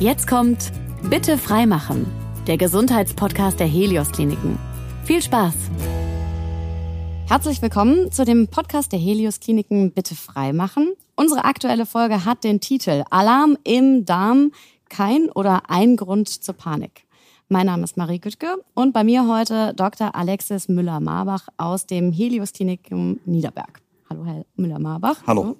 Jetzt kommt Bitte freimachen, der Gesundheitspodcast der Helios Kliniken. Viel Spaß! Herzlich willkommen zu dem Podcast der Helios Kliniken Bitte freimachen. Unsere aktuelle Folge hat den Titel Alarm im Darm, kein oder ein Grund zur Panik. Mein Name ist Marie Güttke und bei mir heute Dr. Alexis Müller-Marbach aus dem Helios Klinikum Niederberg. Hallo, Herr Müller-Marbach. Hallo.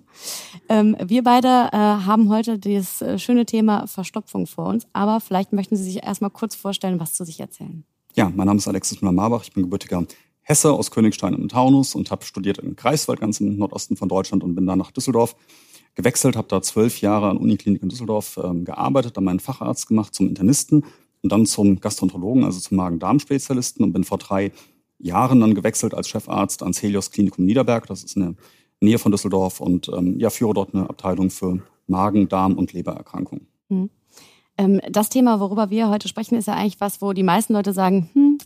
Ähm, wir beide äh, haben heute das äh, schöne Thema Verstopfung vor uns, aber vielleicht möchten Sie sich erstmal kurz vorstellen, was zu sich erzählen. Ja, mein Name ist Alexis Müller-Marbach. Ich bin gebürtiger Hesse aus Königstein im Taunus und habe studiert in Greifswald, ganz im Nordosten von Deutschland und bin dann nach Düsseldorf gewechselt, habe da zwölf Jahre an Uniklinik in Düsseldorf ähm, gearbeitet, dann meinen Facharzt gemacht zum Internisten und dann zum Gastroenterologen, also zum Magen-Darm-Spezialisten und bin vor drei Jahren dann gewechselt als Chefarzt ans Helios Klinikum Niederberg. Das ist in der Nähe von Düsseldorf und ähm, ja, führe dort eine Abteilung für Magen-, Darm- und Lebererkrankungen. Hm. Ähm, das Thema, worüber wir heute sprechen, ist ja eigentlich was, wo die meisten Leute sagen, hm,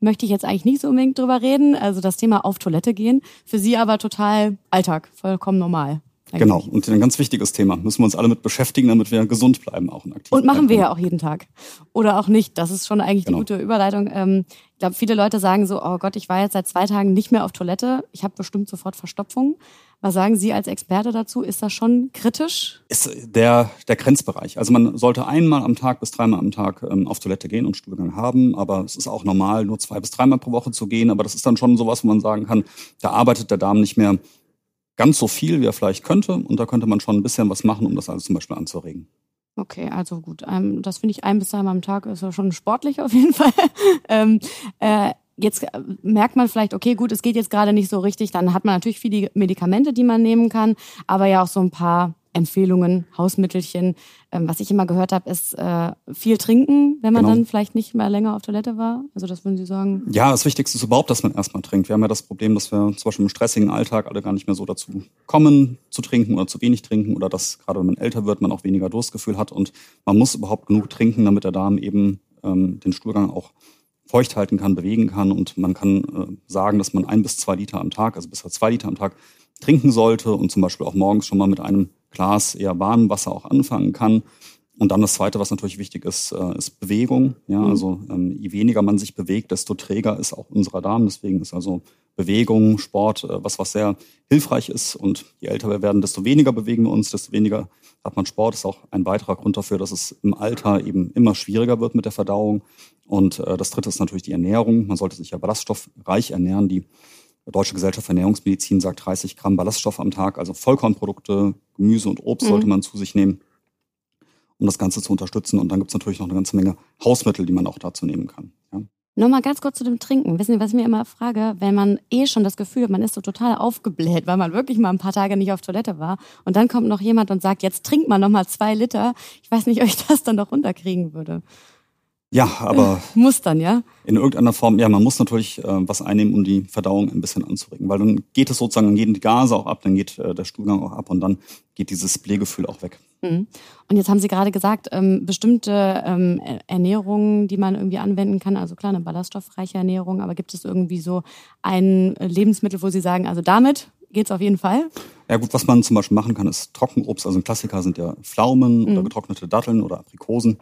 möchte ich jetzt eigentlich nicht so unbedingt drüber reden. Also das Thema auf Toilette gehen. Für Sie aber total Alltag, vollkommen normal. Eigentlich. Genau, und ein ganz wichtiges Thema. Müssen wir uns alle mit beschäftigen, damit wir gesund bleiben auch und aktiv. Und machen wir ja auch jeden Tag. Oder auch nicht. Das ist schon eigentlich genau. die gute Überleitung. Ähm, ich glaube, viele Leute sagen so, oh Gott, ich war jetzt seit zwei Tagen nicht mehr auf Toilette. Ich habe bestimmt sofort Verstopfung. Was sagen Sie als Experte dazu? Ist das schon kritisch? Ist der, der Grenzbereich. Also man sollte einmal am Tag bis dreimal am Tag ähm, auf Toilette gehen und Stuhlgang haben. Aber es ist auch normal, nur zwei bis dreimal pro Woche zu gehen. Aber das ist dann schon sowas, wo man sagen kann, da arbeitet der Darm nicht mehr ganz so viel, wie er vielleicht könnte. Und da könnte man schon ein bisschen was machen, um das alles zum Beispiel anzuregen. Okay, also gut. Ähm, das finde ich ein bis zweimal am Tag ist ja schon sportlich auf jeden Fall. ähm, äh, jetzt äh, merkt man vielleicht, okay, gut, es geht jetzt gerade nicht so richtig. Dann hat man natürlich viele Medikamente, die man nehmen kann, aber ja auch so ein paar Empfehlungen, Hausmittelchen. Ähm, was ich immer gehört habe, ist äh, viel trinken, wenn man genau. dann vielleicht nicht mehr länger auf Toilette war. Also das würden Sie sagen? Ja, das Wichtigste ist überhaupt, dass man erstmal trinkt. Wir haben ja das Problem, dass wir zum Beispiel im stressigen Alltag alle gar nicht mehr so dazu kommen, zu trinken oder zu wenig trinken oder dass gerade wenn man älter wird, man auch weniger Durstgefühl hat und man muss überhaupt genug trinken, damit der Darm eben ähm, den Stuhlgang auch feucht halten kann, bewegen kann und man kann äh, sagen, dass man ein bis zwei Liter am Tag, also bis zu zwei Liter am Tag trinken sollte und zum Beispiel auch morgens schon mal mit einem Glas eher warmem Wasser auch anfangen kann. Und dann das Zweite, was natürlich wichtig ist, äh, ist Bewegung. Ja, mhm. also ähm, je weniger man sich bewegt, desto träger ist auch unser Darm. Deswegen ist also Bewegung, Sport äh, was, was sehr hilfreich ist. Und je älter wir werden, desto weniger bewegen wir uns, desto weniger hat man Sport. Das ist auch ein weiterer Grund dafür, dass es im Alter eben immer schwieriger wird mit der Verdauung. Und äh, das Dritte ist natürlich die Ernährung. Man sollte sich ja ballaststoffreich ernähren. Die Deutsche Gesellschaft für Ernährungsmedizin sagt 30 Gramm Ballaststoff am Tag, also Vollkornprodukte, Gemüse und Obst mhm. sollte man zu sich nehmen, um das Ganze zu unterstützen. Und dann gibt es natürlich noch eine ganze Menge Hausmittel, die man auch dazu nehmen kann. Ja. Nochmal ganz kurz zu dem Trinken. Wissen Sie, was ich mir immer frage, wenn man eh schon das Gefühl hat, man ist so total aufgebläht, weil man wirklich mal ein paar Tage nicht auf Toilette war und dann kommt noch jemand und sagt, jetzt trinkt man nochmal zwei Liter. Ich weiß nicht, ob ich das dann noch runterkriegen würde. Ja, aber. muss dann, ja? In irgendeiner Form, ja, man muss natürlich äh, was einnehmen, um die Verdauung ein bisschen anzuregen. Weil dann geht es sozusagen, dann gehen die Gase auch ab, dann geht äh, der Stuhlgang auch ab und dann geht dieses Blähgefühl auch weg. Mhm. Und jetzt haben Sie gerade gesagt, ähm, bestimmte ähm, Ernährungen, die man irgendwie anwenden kann, also klar, eine ballaststoffreiche Ernährung, aber gibt es irgendwie so ein Lebensmittel, wo Sie sagen, also damit geht's auf jeden Fall? Ja gut, was man zum Beispiel machen kann, ist Trockenobst. Also ein Klassiker sind ja Pflaumen mhm. oder getrocknete Datteln oder Aprikosen.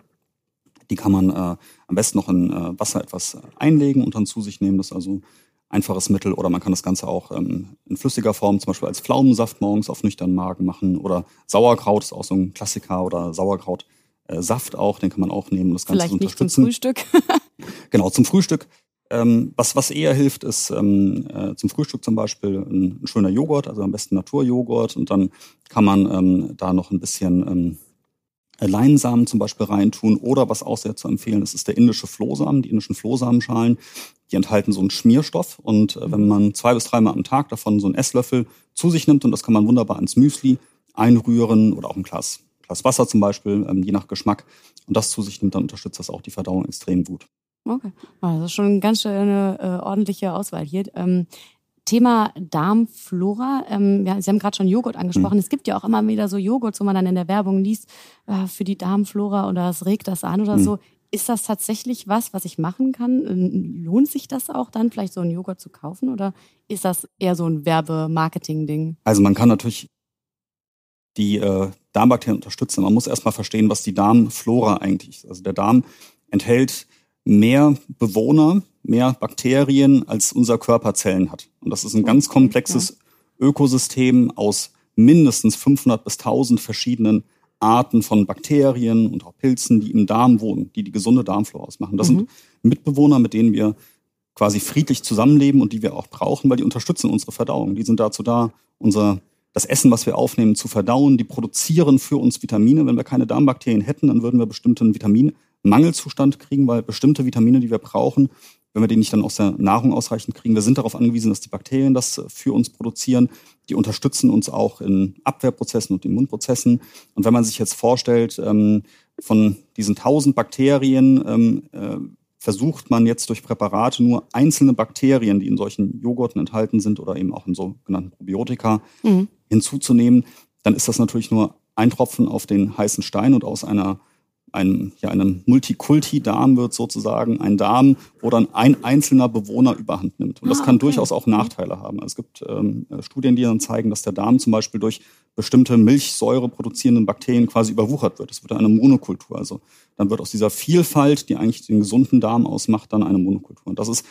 Die kann man äh, am besten noch in äh, Wasser etwas einlegen und dann zu sich nehmen. Das ist also einfaches Mittel. Oder man kann das Ganze auch ähm, in flüssiger Form, zum Beispiel als Pflaumensaft morgens auf nüchternen Magen machen. Oder Sauerkraut ist auch so ein Klassiker. Oder Sauerkrautsaft äh, auch, den kann man auch nehmen, um das Ganze Vielleicht zu unterstützen. Nicht zum Frühstück. genau, zum Frühstück. Ähm, was, was eher hilft, ist ähm, äh, zum Frühstück zum Beispiel ein, ein, schöner Joghurt, also am besten Naturjoghurt. Und dann kann man ähm, da noch ein bisschen ähm, Leinsamen zum Beispiel reintun oder was auch sehr zu empfehlen ist, ist der indische Flohsamen, die indischen Flohsamenschalen. Die enthalten so einen Schmierstoff und äh, wenn man zwei bis dreimal am Tag davon so einen Esslöffel zu sich nimmt und das kann man wunderbar ins Müsli einrühren oder auch ein Glas, Glas Wasser zum Beispiel, ähm, je nach Geschmack und das zu sich nimmt, dann unterstützt das auch die Verdauung extrem gut. Okay, ah, das ist schon eine ganz schöne äh, ordentliche Auswahl hier. Ähm, Thema Darmflora. Ähm, ja, Sie haben gerade schon Joghurt angesprochen. Mhm. Es gibt ja auch immer wieder so Joghurt, wo man dann in der Werbung liest, äh, für die Darmflora oder es regt das an oder mhm. so. Ist das tatsächlich was, was ich machen kann? Ähm, lohnt sich das auch dann, vielleicht so einen Joghurt zu kaufen? Oder ist das eher so ein Werbemarketing-Ding? Also man kann natürlich die äh, Darmbakterien unterstützen. Man muss erstmal verstehen, was die Darmflora eigentlich ist. Also der Darm enthält mehr Bewohner, mehr Bakterien, als unser Körper Zellen hat. Und das ist ein ganz komplexes Ökosystem aus mindestens 500 bis 1000 verschiedenen Arten von Bakterien und auch Pilzen, die im Darm wohnen, die die gesunde Darmflora ausmachen. Das mhm. sind Mitbewohner, mit denen wir quasi friedlich zusammenleben und die wir auch brauchen, weil die unterstützen unsere Verdauung. Die sind dazu da, unser das Essen, was wir aufnehmen, zu verdauen. Die produzieren für uns Vitamine. Wenn wir keine Darmbakterien hätten, dann würden wir bestimmten Vitaminmangelzustand kriegen, weil bestimmte Vitamine, die wir brauchen, wenn wir die nicht dann aus der Nahrung ausreichend kriegen, wir sind darauf angewiesen, dass die Bakterien das für uns produzieren. Die unterstützen uns auch in Abwehrprozessen und Immunprozessen. Und wenn man sich jetzt vorstellt, ähm, von diesen tausend Bakterien ähm, äh, versucht man jetzt durch Präparate nur einzelne Bakterien, die in solchen Joghurten enthalten sind oder eben auch in sogenannten Probiotika mhm. hinzuzunehmen, dann ist das natürlich nur ein Tropfen auf den heißen Stein und aus einer einem, ja, einem Multikulti-Darm wird sozusagen ein Darm, wo dann ein einzelner Bewohner überhand nimmt. Und das ah, kann okay. durchaus auch Nachteile haben. Es gibt ähm, Studien, die dann zeigen, dass der Darm zum Beispiel durch bestimmte Milchsäure produzierenden Bakterien quasi überwuchert wird. Es wird eine Monokultur. Also dann wird aus dieser Vielfalt, die eigentlich den gesunden Darm ausmacht, dann eine Monokultur. Und das ist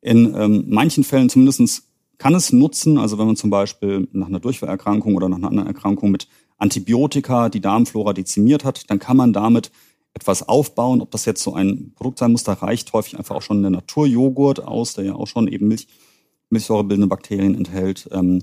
in ähm, manchen Fällen zumindestens kann es nutzen, also wenn man zum Beispiel nach einer Durchfallerkrankung oder nach einer anderen Erkrankung mit Antibiotika die Darmflora dezimiert hat, dann kann man damit etwas aufbauen. Ob das jetzt so ein Produkt sein muss, da reicht häufig einfach auch schon der Naturjoghurt aus, der ja auch schon eben Milch, milchsäurebildende Bakterien enthält. Ähm,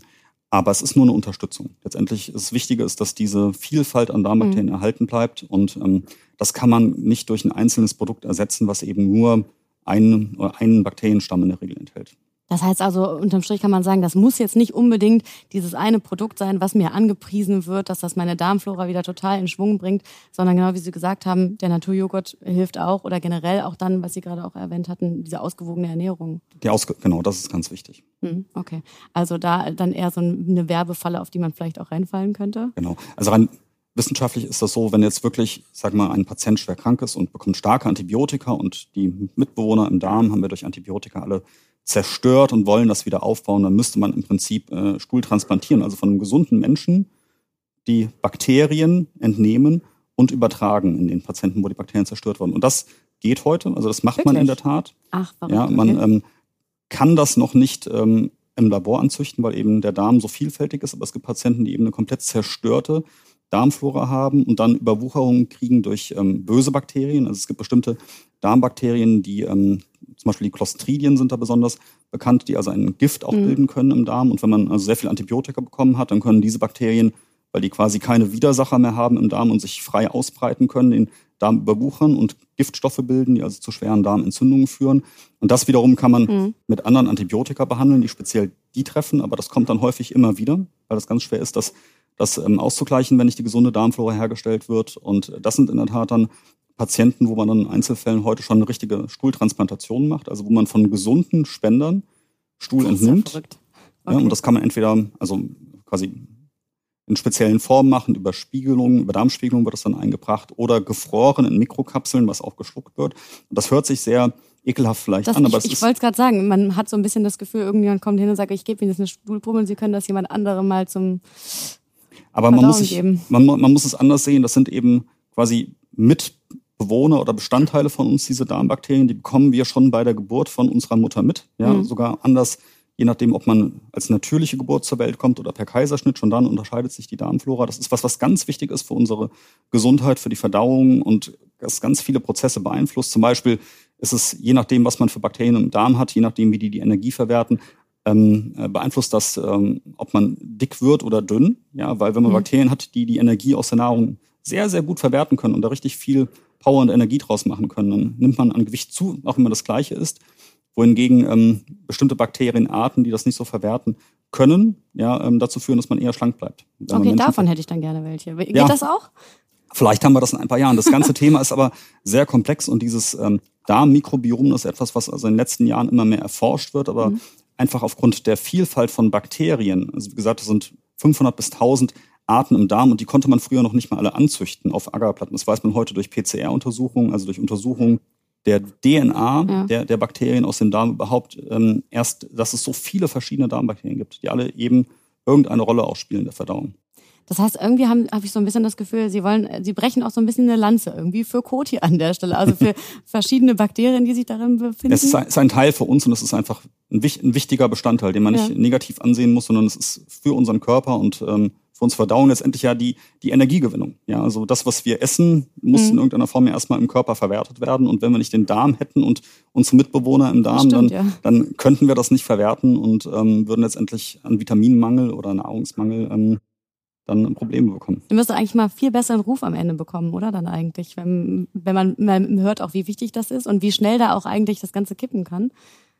aber es ist nur eine Unterstützung. Letztendlich ist das Wichtige ist, dass diese Vielfalt an Darmbakterien mhm. erhalten bleibt. Und ähm, das kann man nicht durch ein einzelnes Produkt ersetzen, was eben nur einen, einen Bakterienstamm in der Regel enthält. Das heißt also, unterm Strich kann man sagen, das muss jetzt nicht unbedingt dieses eine Produkt sein, was mir angepriesen wird, dass das meine Darmflora wieder total in Schwung bringt, sondern genau wie Sie gesagt haben, der Naturjoghurt hilft auch oder generell auch dann, was Sie gerade auch erwähnt hatten, diese ausgewogene Ernährung. Die Ausge genau, das ist ganz wichtig. Hm, okay, also da dann eher so eine Werbefalle, auf die man vielleicht auch reinfallen könnte. Genau, also rein wissenschaftlich ist das so, wenn jetzt wirklich, sag mal, ein Patient schwer krank ist und bekommt starke Antibiotika und die Mitbewohner im Darm haben wir durch Antibiotika alle zerstört und wollen das wieder aufbauen, dann müsste man im Prinzip äh, Stuhl transplantieren, also von einem gesunden Menschen die Bakterien entnehmen und übertragen in den Patienten, wo die Bakterien zerstört wurden. Und das geht heute, also das macht Wirklich? man in der Tat. Ach, warum? Ja, man okay. ähm, kann das noch nicht ähm, im Labor anzüchten, weil eben der Darm so vielfältig ist, aber es gibt Patienten, die eben eine komplett zerstörte Darmflora haben und dann Überwucherungen kriegen durch ähm, böse Bakterien. Also es gibt bestimmte Darmbakterien, die ähm, zum Beispiel die Clostridien sind da besonders bekannt, die also ein Gift auch mhm. bilden können im Darm. Und wenn man also sehr viel Antibiotika bekommen hat, dann können diese Bakterien, weil die quasi keine Widersacher mehr haben im Darm und sich frei ausbreiten können, den Darm überwuchern und Giftstoffe bilden, die also zu schweren Darmentzündungen führen. Und das wiederum kann man mhm. mit anderen Antibiotika behandeln, die speziell die treffen, aber das kommt dann häufig immer wieder, weil das ganz schwer ist, das das ähm, auszugleichen, wenn nicht die gesunde Darmflora hergestellt wird. Und das sind in der Tat dann Patienten, wo man dann in Einzelfällen heute schon eine richtige Stuhltransplantation macht, also wo man von gesunden Spendern Stuhl entnimmt. Ja, okay. ja, und das kann man entweder, also quasi in speziellen Formen machen, über Spiegelung, über Darmspiegelung wird das dann eingebracht oder gefroren in Mikrokapseln, was auch geschluckt wird. Und das hört sich sehr ekelhaft vielleicht das, an, aber ich, ich wollte es gerade sagen, man hat so ein bisschen das Gefühl, irgendjemand kommt hin und sagt, ich gebe Ihnen jetzt eine Stuhlprobe und Sie können das jemand anderem mal zum aber man muss, sich, man, man muss es anders sehen. Das sind eben quasi Mitbewohner oder Bestandteile von uns, diese Darmbakterien. Die bekommen wir schon bei der Geburt von unserer Mutter mit. Ja, mhm. sogar anders, je nachdem, ob man als natürliche Geburt zur Welt kommt oder per Kaiserschnitt. Schon dann unterscheidet sich die Darmflora. Das ist was, was ganz wichtig ist für unsere Gesundheit, für die Verdauung und das ganz viele Prozesse beeinflusst. Zum Beispiel ist es, je nachdem, was man für Bakterien im Darm hat, je nachdem, wie die die Energie verwerten, ähm, äh, beeinflusst das, ähm, ob man dick wird oder dünn. Ja, weil wenn man mhm. Bakterien hat, die die Energie aus der Nahrung sehr, sehr gut verwerten können und da richtig viel Power und Energie draus machen können, dann nimmt man an Gewicht zu, auch wenn man das Gleiche ist. Wohingegen ähm, bestimmte Bakterienarten, die das nicht so verwerten können, ja, ähm, dazu führen, dass man eher schlank bleibt. Okay, davon hätte ich dann gerne welche. Geht ja, das auch? Vielleicht haben wir das in ein paar Jahren. Das ganze Thema ist aber sehr komplex und dieses ähm, Darmmikrobiom ist etwas, was also in den letzten Jahren immer mehr erforscht wird, aber mhm einfach aufgrund der Vielfalt von Bakterien. Also wie gesagt, es sind 500 bis 1000 Arten im Darm und die konnte man früher noch nicht mal alle anzüchten auf Agarplatten. Das weiß man heute durch PCR-Untersuchungen, also durch Untersuchungen der DNA ja. der, der Bakterien aus dem Darm überhaupt ähm, erst, dass es so viele verschiedene Darmbakterien gibt, die alle eben irgendeine Rolle auch spielen in der Verdauung. Das heißt, irgendwie habe hab ich so ein bisschen das Gefühl, sie wollen, sie brechen auch so ein bisschen eine Lanze irgendwie für Koti an der Stelle, also für verschiedene Bakterien, die sich darin befinden. Es ist ein Teil für uns und es ist einfach ein, wichtiger Bestandteil, den man nicht ja. negativ ansehen muss, sondern es ist für unseren Körper und ähm, uns Verdauung letztendlich ja die, die Energiegewinnung. Ja, also das, was wir essen, muss mhm. in irgendeiner Form ja erstmal im Körper verwertet werden. Und wenn wir nicht den Darm hätten und unsere Mitbewohner im Darm, stimmt, dann, ja. dann könnten wir das nicht verwerten und ähm, würden letztendlich an Vitaminmangel oder Nahrungsmangel ähm, dann Probleme bekommen. Du müsstest eigentlich mal viel besseren Ruf am Ende bekommen, oder dann eigentlich, wenn, wenn man, man hört auch, wie wichtig das ist und wie schnell da auch eigentlich das Ganze kippen kann.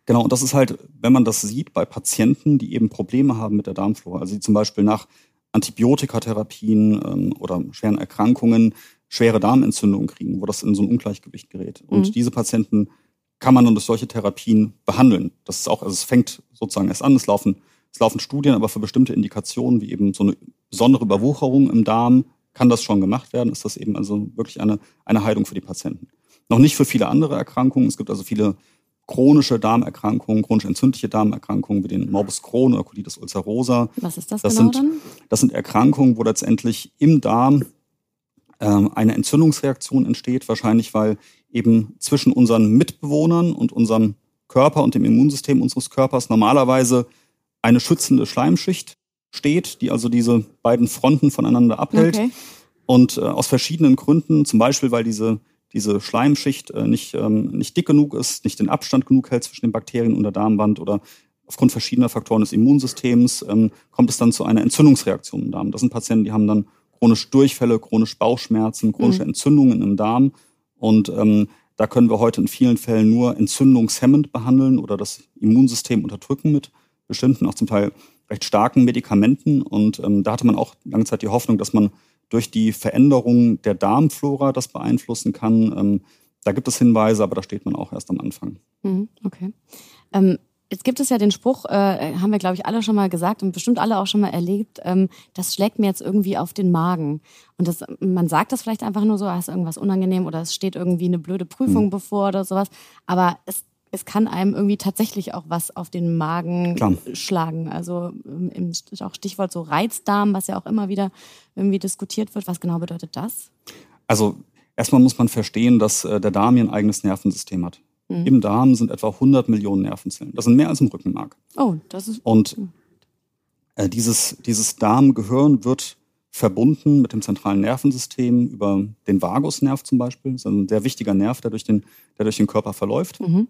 Genau, und das ist halt, wenn man das sieht bei Patienten, die eben Probleme haben mit der Darmflora, also die zum Beispiel nach Antibiotikatherapien ähm, oder schweren Erkrankungen schwere Darmentzündungen kriegen, wo das in so ein Ungleichgewicht gerät. Und mhm. diese Patienten kann man dann durch solche Therapien behandeln. Das ist auch, also es fängt sozusagen erst an, es laufen, es laufen Studien, aber für bestimmte Indikationen, wie eben so eine besondere Überwucherung im Darm, kann das schon gemacht werden, ist das eben also wirklich eine, eine Heilung für die Patienten. Noch nicht für viele andere Erkrankungen. Es gibt also viele chronische Darmerkrankungen, chronisch entzündliche Darmerkrankungen wie den Morbus Crohn oder Colitis ulcerosa. Was ist das, das genau sind, dann? Das sind Erkrankungen, wo letztendlich im Darm ähm, eine Entzündungsreaktion entsteht, wahrscheinlich weil eben zwischen unseren Mitbewohnern und unserem Körper und dem Immunsystem unseres Körpers normalerweise eine schützende Schleimschicht steht, die also diese beiden Fronten voneinander abhält. Okay. Und äh, aus verschiedenen Gründen, zum Beispiel weil diese diese Schleimschicht äh, nicht, ähm, nicht dick genug ist, nicht den Abstand genug hält zwischen den Bakterien und der Darmwand oder aufgrund verschiedener Faktoren des Immunsystems ähm, kommt es dann zu einer Entzündungsreaktion im Darm. Das sind Patienten, die haben dann chronisch Durchfälle, chronisch Bauchschmerzen, chronische mhm. Entzündungen im Darm. Und ähm, da können wir heute in vielen Fällen nur entzündungshemmend behandeln oder das Immunsystem unterdrücken mit bestimmten, auch zum Teil recht starken Medikamenten. Und ähm, da hatte man auch lange Zeit die Hoffnung, dass man durch die Veränderung der Darmflora das beeinflussen kann. Ähm, da gibt es Hinweise, aber da steht man auch erst am Anfang. Mhm, okay. Ähm, jetzt gibt es ja den Spruch, äh, haben wir, glaube ich, alle schon mal gesagt und bestimmt alle auch schon mal erlebt, ähm, das schlägt mir jetzt irgendwie auf den Magen. Und das, man sagt das vielleicht einfach nur so, ah, ist irgendwas unangenehm oder es steht irgendwie eine blöde Prüfung mhm. bevor oder sowas. Aber es es kann einem irgendwie tatsächlich auch was auf den Magen Klar. schlagen. Also ähm, im, auch Stichwort so Reizdarm, was ja auch immer wieder irgendwie diskutiert wird. Was genau bedeutet das? Also erstmal muss man verstehen, dass äh, der Darm hier ein eigenes Nervensystem hat. Mhm. Im Darm sind etwa 100 Millionen Nervenzellen. Das sind mehr als im Rückenmark. Oh, das ist. Und äh, dieses, dieses Darmgehirn wird verbunden mit dem zentralen Nervensystem über den Vagusnerv zum Beispiel. Das ist ein sehr wichtiger Nerv, der durch den, der durch den Körper verläuft. Mhm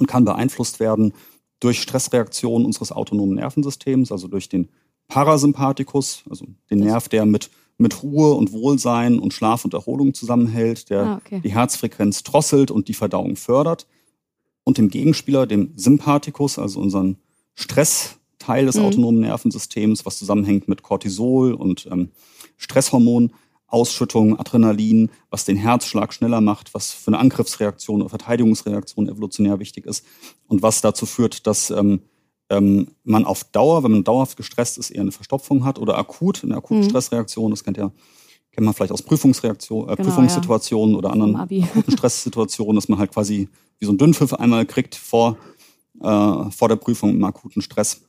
und kann beeinflusst werden durch Stressreaktionen unseres autonomen Nervensystems, also durch den Parasympathikus, also den Nerv, der mit, mit Ruhe und Wohlsein und Schlaf und Erholung zusammenhält, der ah, okay. die Herzfrequenz drosselt und die Verdauung fördert. Und dem Gegenspieler, dem Sympathikus, also unseren Stressteil des mhm. autonomen Nervensystems, was zusammenhängt mit Cortisol und ähm, Stresshormonen, Ausschüttung, Adrenalin, was den Herzschlag schneller macht, was für eine Angriffsreaktion oder Verteidigungsreaktion evolutionär wichtig ist und was dazu führt, dass ähm, ähm, man auf Dauer, wenn man dauerhaft gestresst ist, eher eine Verstopfung hat oder akut, eine akute mhm. Stressreaktion, das kennt ja kennt man vielleicht aus Prüfungsreaktion, äh, genau, Prüfungssituationen ja. oder anderen akuten Stresssituationen, dass man halt quasi wie so ein Dünnpfiff einmal kriegt vor, äh, vor der Prüfung im akuten Stress.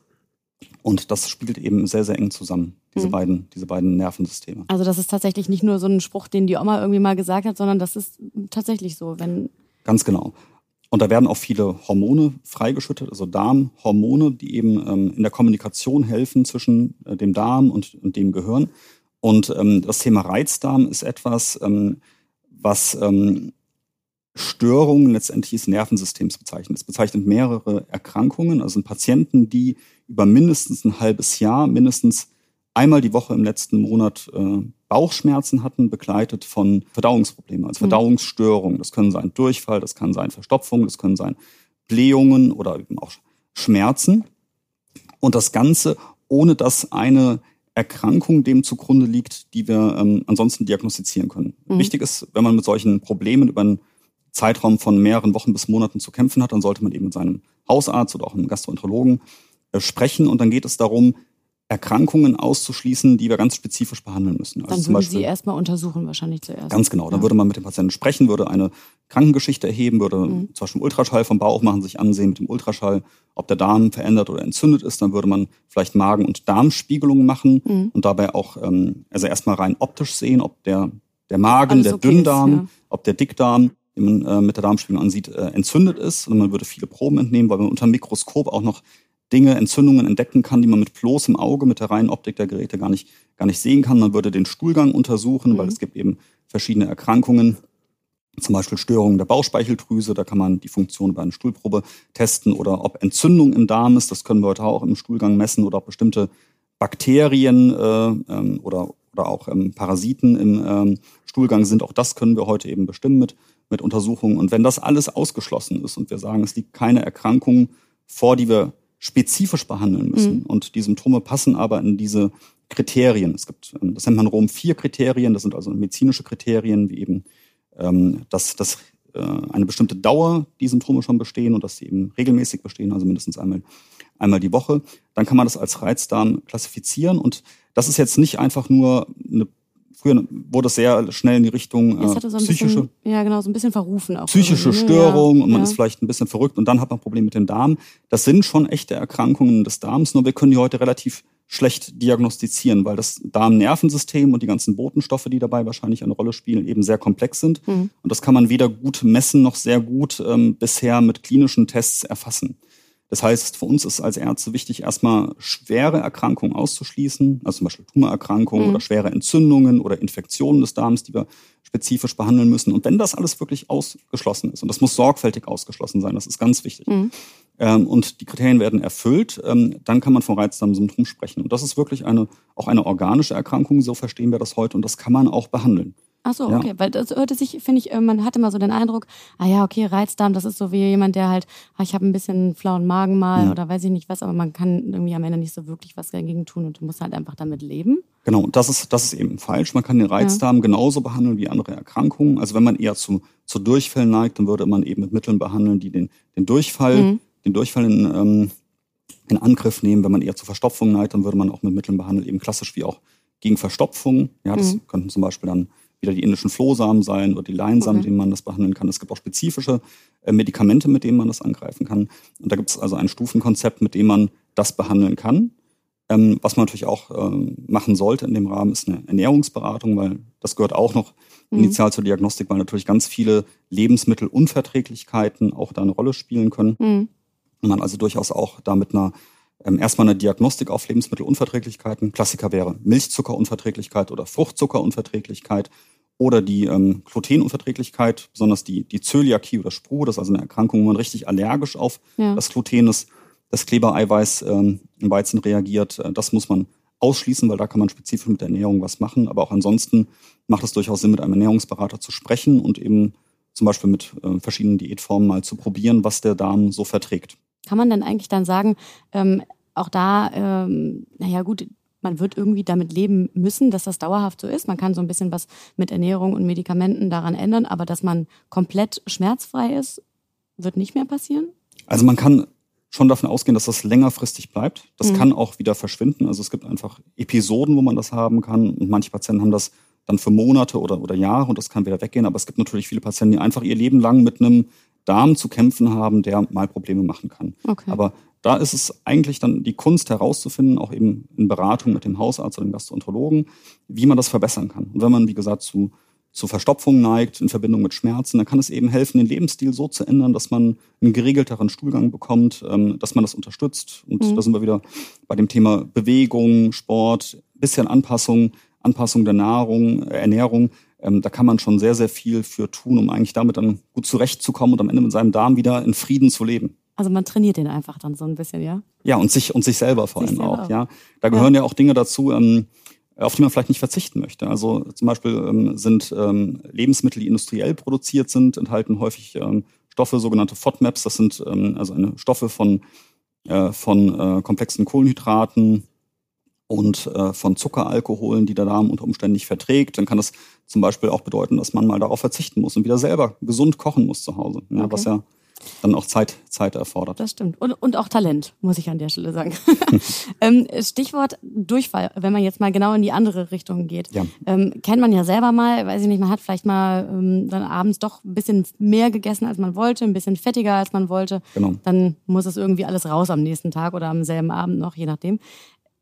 Und das spielt eben sehr, sehr eng zusammen, diese, mhm. beiden, diese beiden Nervensysteme. Also das ist tatsächlich nicht nur so ein Spruch, den die Oma irgendwie mal gesagt hat, sondern das ist tatsächlich so, wenn. Ganz genau. Und da werden auch viele Hormone freigeschüttet, also Darmhormone, die eben ähm, in der Kommunikation helfen zwischen äh, dem Darm und, und, dem Gehirn. Und ähm, das Thema Reizdarm ist etwas, ähm, was ähm, Störungen letztendlich des Nervensystems bezeichnet. Es bezeichnet mehrere Erkrankungen, also Patienten, die über mindestens ein halbes Jahr, mindestens einmal die Woche im letzten Monat äh, Bauchschmerzen hatten, begleitet von Verdauungsproblemen, also mhm. Verdauungsstörungen. Das können sein Durchfall, das kann sein Verstopfung, das können sein Blähungen oder eben auch Schmerzen. Und das Ganze, ohne dass eine Erkrankung dem zugrunde liegt, die wir ähm, ansonsten diagnostizieren können. Mhm. Wichtig ist, wenn man mit solchen Problemen über einen Zeitraum von mehreren Wochen bis Monaten zu kämpfen hat, dann sollte man eben mit seinem Hausarzt oder auch einem Gastroenterologen äh, sprechen. Und dann geht es darum, Erkrankungen auszuschließen, die wir ganz spezifisch behandeln müssen. Also dann würden Beispiel, Sie erstmal untersuchen, wahrscheinlich zuerst. Ganz genau. Dann ja. würde man mit dem Patienten sprechen, würde eine Krankengeschichte erheben, würde mhm. zum Beispiel Ultraschall vom Bauch machen, sich ansehen mit dem Ultraschall, ob der Darm verändert oder entzündet ist. Dann würde man vielleicht Magen- und Darmspiegelungen machen mhm. und dabei auch ähm, also erstmal rein optisch sehen, ob der, der Magen, Alles der okay Dünndarm, ist, ja. ob der Dickdarm den man äh, mit der Darmspiegelung ansieht, äh, entzündet ist. Und man würde viele Proben entnehmen, weil man unter dem Mikroskop auch noch Dinge, Entzündungen entdecken kann, die man mit bloßem Auge, mit der reinen Optik der Geräte gar nicht, gar nicht sehen kann. Man würde den Stuhlgang untersuchen, mhm. weil es gibt eben verschiedene Erkrankungen, zum Beispiel Störungen der Bauchspeicheldrüse, da kann man die Funktion bei einer Stuhlprobe testen oder ob Entzündung im Darm ist, das können wir heute auch im Stuhlgang messen oder ob bestimmte Bakterien äh, ähm, oder, oder auch ähm, Parasiten im ähm, Stuhlgang sind, auch das können wir heute eben bestimmen mit, mit Untersuchungen. Und wenn das alles ausgeschlossen ist und wir sagen, es liegt keine Erkrankung vor, die wir spezifisch behandeln müssen. Mhm. Und die Symptome passen aber in diese Kriterien. Es gibt, ähm, das nennt man Rom vier Kriterien, das sind also medizinische Kriterien, wie eben, ähm, dass, dass äh, eine bestimmte Dauer die Symptome schon bestehen und dass sie eben regelmäßig bestehen, also mindestens einmal, einmal die Woche. Dann kann man das als Reizdarm klassifizieren und das ist jetzt nicht einfach nur eine früher wurde es sehr schnell in die Richtung äh, so psychische, bisschen, ja genau, so ein bisschen verrufen auch. Psychische ne? Störung ja, und man ja. ist vielleicht ein bisschen verrückt und dann hat man ein Problem mit dem Darm. Das sind schon echte Erkrankungen des Darms, nur wir können die heute relativ schlecht diagnostizieren, weil das Darmnervensystem und die ganzen Botenstoffe, die dabei wahrscheinlich eine Rolle spielen, eben sehr komplex sind. Mhm. Und das kann man weder gut messen noch sehr gut ähm, bisher mit klinischen Tests erfassen. Das heißt, für uns ist als Ärzte wichtig, erstmal schwere Erkrankungen auszuschließen, also zum Beispiel Tumorerkrankungen mhm. oder schwere Entzündungen oder Infektionen des Darms, die wir spezifisch behandeln müssen. Und wenn das alles wirklich ausgeschlossen ist, und das muss sorgfältig ausgeschlossen sein, das ist ganz wichtig, mhm. ähm, und die Kriterien werden erfüllt, ähm, dann kann man von Reizdarmsyndrom sprechen. Und das ist wirklich eine, auch eine organische Erkrankung, so verstehen wir das heute, und das kann man auch behandeln. Ach so, ja. okay, weil das hörte sich, finde ich, äh, man hatte mal so den Eindruck, ah ja, okay, Reizdarm, das ist so wie jemand, der halt, ah, ich habe ein bisschen flauen Magen mal ja. oder weiß ich nicht was, aber man kann irgendwie am Ende nicht so wirklich was dagegen tun und du musst halt einfach damit leben. Genau, und das ist, das ist eben falsch. Man kann den Reizdarm ja. genauso behandeln wie andere Erkrankungen. Also wenn man eher zu, zu Durchfällen neigt, dann würde man eben mit Mitteln behandeln, die den, den Durchfall, mhm. den Durchfall in, ähm, in Angriff nehmen. Wenn man eher zu Verstopfung neigt, dann würde man auch mit Mitteln behandeln, eben klassisch wie auch gegen Verstopfung. Ja, das mhm. könnten zum Beispiel dann wieder die indischen Flohsamen sein oder die Leinsamen, okay. mit denen man das behandeln kann. Es gibt auch spezifische äh, Medikamente, mit denen man das angreifen kann. Und da gibt es also ein Stufenkonzept, mit dem man das behandeln kann. Ähm, was man natürlich auch ähm, machen sollte in dem Rahmen, ist eine Ernährungsberatung, weil das gehört auch noch mhm. initial zur Diagnostik, weil natürlich ganz viele Lebensmittelunverträglichkeiten auch da eine Rolle spielen können. Mhm. Und man also durchaus auch da mit einer ähm, erstmal eine Diagnostik auf Lebensmittelunverträglichkeiten. Klassiker wäre Milchzuckerunverträglichkeit oder Fruchtzuckerunverträglichkeit oder die ähm, Glutenunverträglichkeit, besonders die, die Zöliakie oder Spru, das ist also eine Erkrankung, wo man richtig allergisch auf ja. das Gluten ist, das Klebereiweiß ähm, im Weizen reagiert. Äh, das muss man ausschließen, weil da kann man spezifisch mit der Ernährung was machen. Aber auch ansonsten macht es durchaus Sinn, mit einem Ernährungsberater zu sprechen und eben zum Beispiel mit äh, verschiedenen Diätformen mal zu probieren, was der Darm so verträgt. Kann man denn eigentlich dann sagen, ähm, auch da, ähm, naja gut, man wird irgendwie damit leben müssen, dass das dauerhaft so ist. Man kann so ein bisschen was mit Ernährung und Medikamenten daran ändern, aber dass man komplett schmerzfrei ist, wird nicht mehr passieren? Also man kann schon davon ausgehen, dass das längerfristig bleibt. Das mhm. kann auch wieder verschwinden. Also es gibt einfach Episoden, wo man das haben kann. Und manche Patienten haben das dann für Monate oder, oder Jahre und das kann wieder weggehen. Aber es gibt natürlich viele Patienten, die einfach ihr Leben lang mit einem Darm zu kämpfen haben, der mal Probleme machen kann. Okay. Aber da ist es eigentlich dann die Kunst herauszufinden, auch eben in Beratung mit dem Hausarzt oder dem Gastroenterologen, wie man das verbessern kann. Und wenn man, wie gesagt, zu, zu Verstopfung neigt in Verbindung mit Schmerzen, dann kann es eben helfen, den Lebensstil so zu ändern, dass man einen geregelteren Stuhlgang bekommt, ähm, dass man das unterstützt. Und mhm. da sind wir wieder bei dem Thema Bewegung, Sport, bisschen Anpassung, Anpassung der Nahrung, äh, Ernährung. Ähm, da kann man schon sehr, sehr viel für tun, um eigentlich damit dann gut zurechtzukommen und am Ende mit seinem Darm wieder in Frieden zu leben. Also man trainiert den einfach dann so ein bisschen, ja? Ja, und sich, und sich selber vor sich allem selber auch, auch, ja. Da gehören ja. ja auch Dinge dazu, ähm, auf die man vielleicht nicht verzichten möchte. Also zum Beispiel ähm, sind ähm, Lebensmittel, die industriell produziert sind, enthalten häufig ähm, Stoffe, sogenannte FODMAPs. Das sind ähm, also eine Stoffe von, äh, von äh, komplexen Kohlenhydraten und äh, von Zuckeralkoholen, die der Darm unter Umständen nicht verträgt. Dann kann das zum Beispiel auch bedeuten, dass man mal darauf verzichten muss und wieder selber gesund kochen muss zu Hause. Ja, okay. Was ja dann auch Zeit, Zeit erfordert. Das stimmt. Und, und auch Talent, muss ich an der Stelle sagen. ähm, Stichwort Durchfall, wenn man jetzt mal genau in die andere Richtung geht. Ja. Ähm, kennt man ja selber mal, weiß ich nicht, man hat vielleicht mal ähm, dann abends doch ein bisschen mehr gegessen, als man wollte, ein bisschen fettiger, als man wollte. Genau. Dann muss es irgendwie alles raus am nächsten Tag oder am selben Abend noch, je nachdem.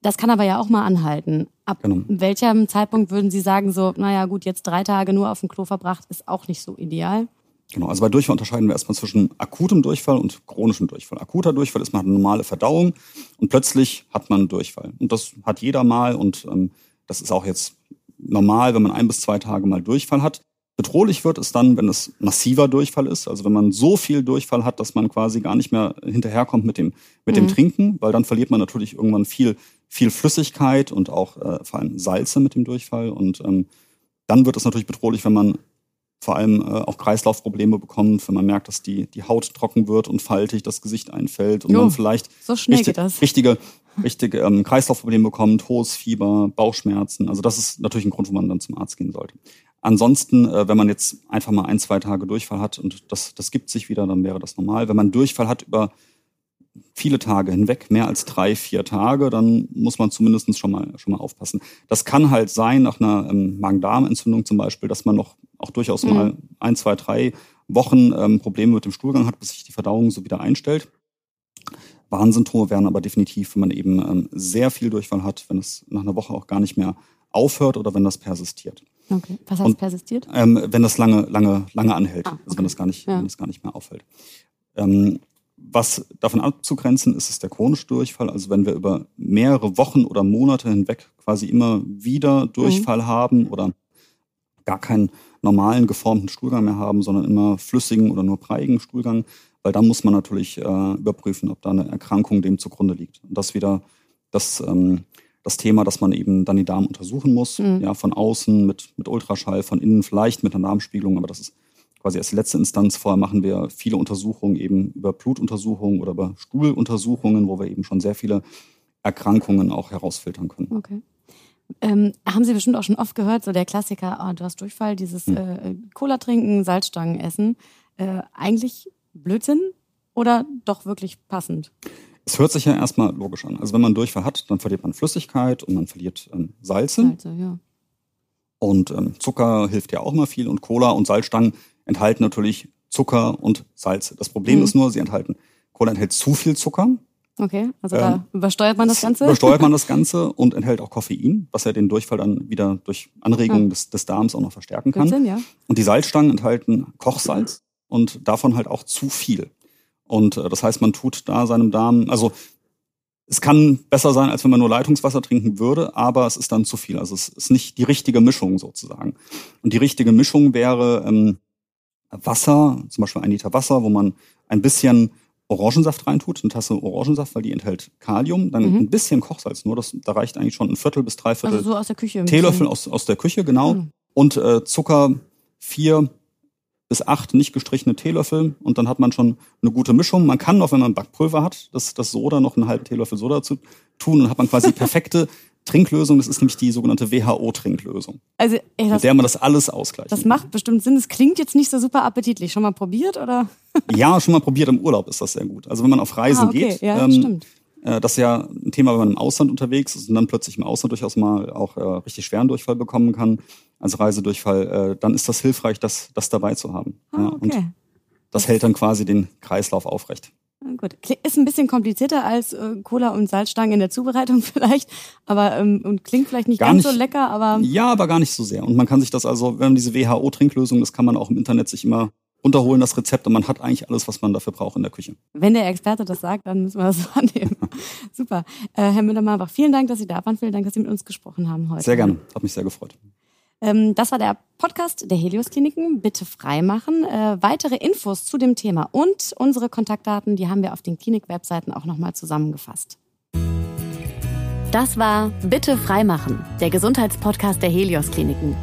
Das kann aber ja auch mal anhalten. Ab genau. welchem Zeitpunkt würden Sie sagen, so, naja gut, jetzt drei Tage nur auf dem Klo verbracht, ist auch nicht so ideal? Genau, also bei Durchfall unterscheiden wir erstmal zwischen akutem Durchfall und chronischem Durchfall. Akuter Durchfall ist, man hat eine normale Verdauung und plötzlich hat man Durchfall. Und das hat jeder mal und ähm, das ist auch jetzt normal, wenn man ein bis zwei Tage mal Durchfall hat. Bedrohlich wird es dann, wenn es massiver Durchfall ist, also wenn man so viel Durchfall hat, dass man quasi gar nicht mehr hinterherkommt mit dem, mit mhm. dem Trinken, weil dann verliert man natürlich irgendwann viel, viel Flüssigkeit und auch äh, vor allem Salze mit dem Durchfall. Und ähm, dann wird es natürlich bedrohlich, wenn man vor allem äh, auch Kreislaufprobleme bekommt, wenn man merkt, dass die, die Haut trocken wird und faltig, das Gesicht einfällt und jo, man vielleicht so richtig, richtige, richtige ähm, Kreislaufprobleme bekommt, hohes Fieber, Bauchschmerzen. Also das ist natürlich ein Grund, wo man dann zum Arzt gehen sollte. Ansonsten, äh, wenn man jetzt einfach mal ein, zwei Tage Durchfall hat und das, das gibt sich wieder, dann wäre das normal. Wenn man Durchfall hat über viele Tage hinweg, mehr als drei, vier Tage, dann muss man zumindest schon mal, schon mal aufpassen. Das kann halt sein, nach einer ähm, Magen-Darm-Entzündung zum Beispiel, dass man noch auch durchaus mhm. mal ein, zwei, drei Wochen ähm, Probleme mit dem Stuhlgang hat, bis sich die Verdauung so wieder einstellt. Warnsymptome wären aber definitiv, wenn man eben ähm, sehr viel Durchfall hat, wenn es nach einer Woche auch gar nicht mehr aufhört oder wenn das persistiert. Okay. Was heißt Und, persistiert? Ähm, wenn das lange, lange, lange anhält, ah, okay. also wenn das gar nicht, ja. wenn das gar nicht mehr auffällt. Ähm, was davon abzugrenzen ist, ist der chronische Durchfall. Also wenn wir über mehrere Wochen oder Monate hinweg quasi immer wieder Durchfall mhm. haben oder gar keinen normalen geformten Stuhlgang mehr haben, sondern immer flüssigen oder nur breiigen Stuhlgang, weil dann muss man natürlich äh, überprüfen, ob da eine Erkrankung dem zugrunde liegt. Und das wieder das, ähm, das Thema, dass man eben dann die Darm untersuchen muss, mhm. ja, von außen mit, mit Ultraschall, von innen vielleicht mit einer Darmspiegelung, aber das ist quasi als letzte Instanz. Vorher machen wir viele Untersuchungen eben über Blutuntersuchungen oder über Stuhluntersuchungen, wo wir eben schon sehr viele Erkrankungen auch herausfiltern können. Okay. Ähm, haben Sie bestimmt auch schon oft gehört, so der Klassiker, oh, du hast Durchfall, dieses hm. äh, Cola trinken, Salzstangen essen. Äh, eigentlich Blödsinn oder doch wirklich passend? Es hört sich ja erstmal logisch an. Also wenn man Durchfall hat, dann verliert man Flüssigkeit und man verliert ähm, Salze. Salze ja. Und ähm, Zucker hilft ja auch immer viel und Cola und Salzstangen enthalten natürlich Zucker und Salz. Das Problem mhm. ist nur, sie enthalten, Cola enthält zu viel Zucker. Okay, also da ähm, übersteuert man das Ganze? Übersteuert man das Ganze und enthält auch Koffein, was ja den Durchfall dann wieder durch Anregungen ja. des, des Darms auch noch verstärken kann. Sinn, ja. Und die Salzstangen enthalten Kochsalz und davon halt auch zu viel. Und äh, das heißt, man tut da seinem Darm, also es kann besser sein, als wenn man nur Leitungswasser trinken würde, aber es ist dann zu viel. Also es ist nicht die richtige Mischung sozusagen. Und die richtige Mischung wäre ähm, Wasser, zum Beispiel ein Liter Wasser, wo man ein bisschen Orangensaft reintut, eine Tasse Orangensaft, weil die enthält Kalium, dann mhm. ein bisschen Kochsalz nur, das, da reicht eigentlich schon ein Viertel bis drei Viertel also so aus der Küche Teelöffel aus, aus der Küche, genau. Mhm. Und äh, Zucker vier bis acht nicht gestrichene Teelöffel und dann hat man schon eine gute Mischung. Man kann noch, wenn man Backpulver hat, das, das Soda noch einen halben Teelöffel Soda dazu tun, dann hat man quasi perfekte Trinklösung. Das ist nämlich die sogenannte WHO-Trinklösung. Also, ey, das, mit der man das alles ausgleicht. Das macht bestimmt Sinn. Das klingt jetzt nicht so super appetitlich. Schon mal probiert oder? ja, schon mal probiert. Im Urlaub ist das sehr gut. Also wenn man auf Reisen ah, okay. geht. Ja, ähm, stimmt. Äh, das ist ja ein Thema, wenn man im Ausland unterwegs ist und dann plötzlich im Ausland durchaus mal auch äh, richtig schweren Durchfall bekommen kann, also Reisedurchfall, äh, dann ist das hilfreich, das, das dabei zu haben. Ah, ja, okay. Und das hält dann quasi den Kreislauf aufrecht. Gut, ist ein bisschen komplizierter als äh, Cola und Salzstangen in der Zubereitung vielleicht, aber ähm, und klingt vielleicht nicht gar ganz nicht, so lecker, aber ja, aber gar nicht so sehr. Und man kann sich das also, wenn man diese WHO-Trinklösung, das kann man auch im Internet sich immer runterholen, das Rezept, und man hat eigentlich alles, was man dafür braucht in der Küche. Wenn der Experte das sagt, dann müssen wir das so annehmen. Super. Äh, Herr Müller-Marbach, vielen Dank, dass Sie da waren. Vielen Dank, dass Sie mit uns gesprochen haben heute. Sehr gerne. Hat mich sehr gefreut. Ähm, das war der Podcast der Helios Kliniken. Bitte freimachen. Äh, weitere Infos zu dem Thema und unsere Kontaktdaten, die haben wir auf den Klinik-Webseiten auch nochmal zusammengefasst. Das war Bitte freimachen, der Gesundheitspodcast der Helios Kliniken.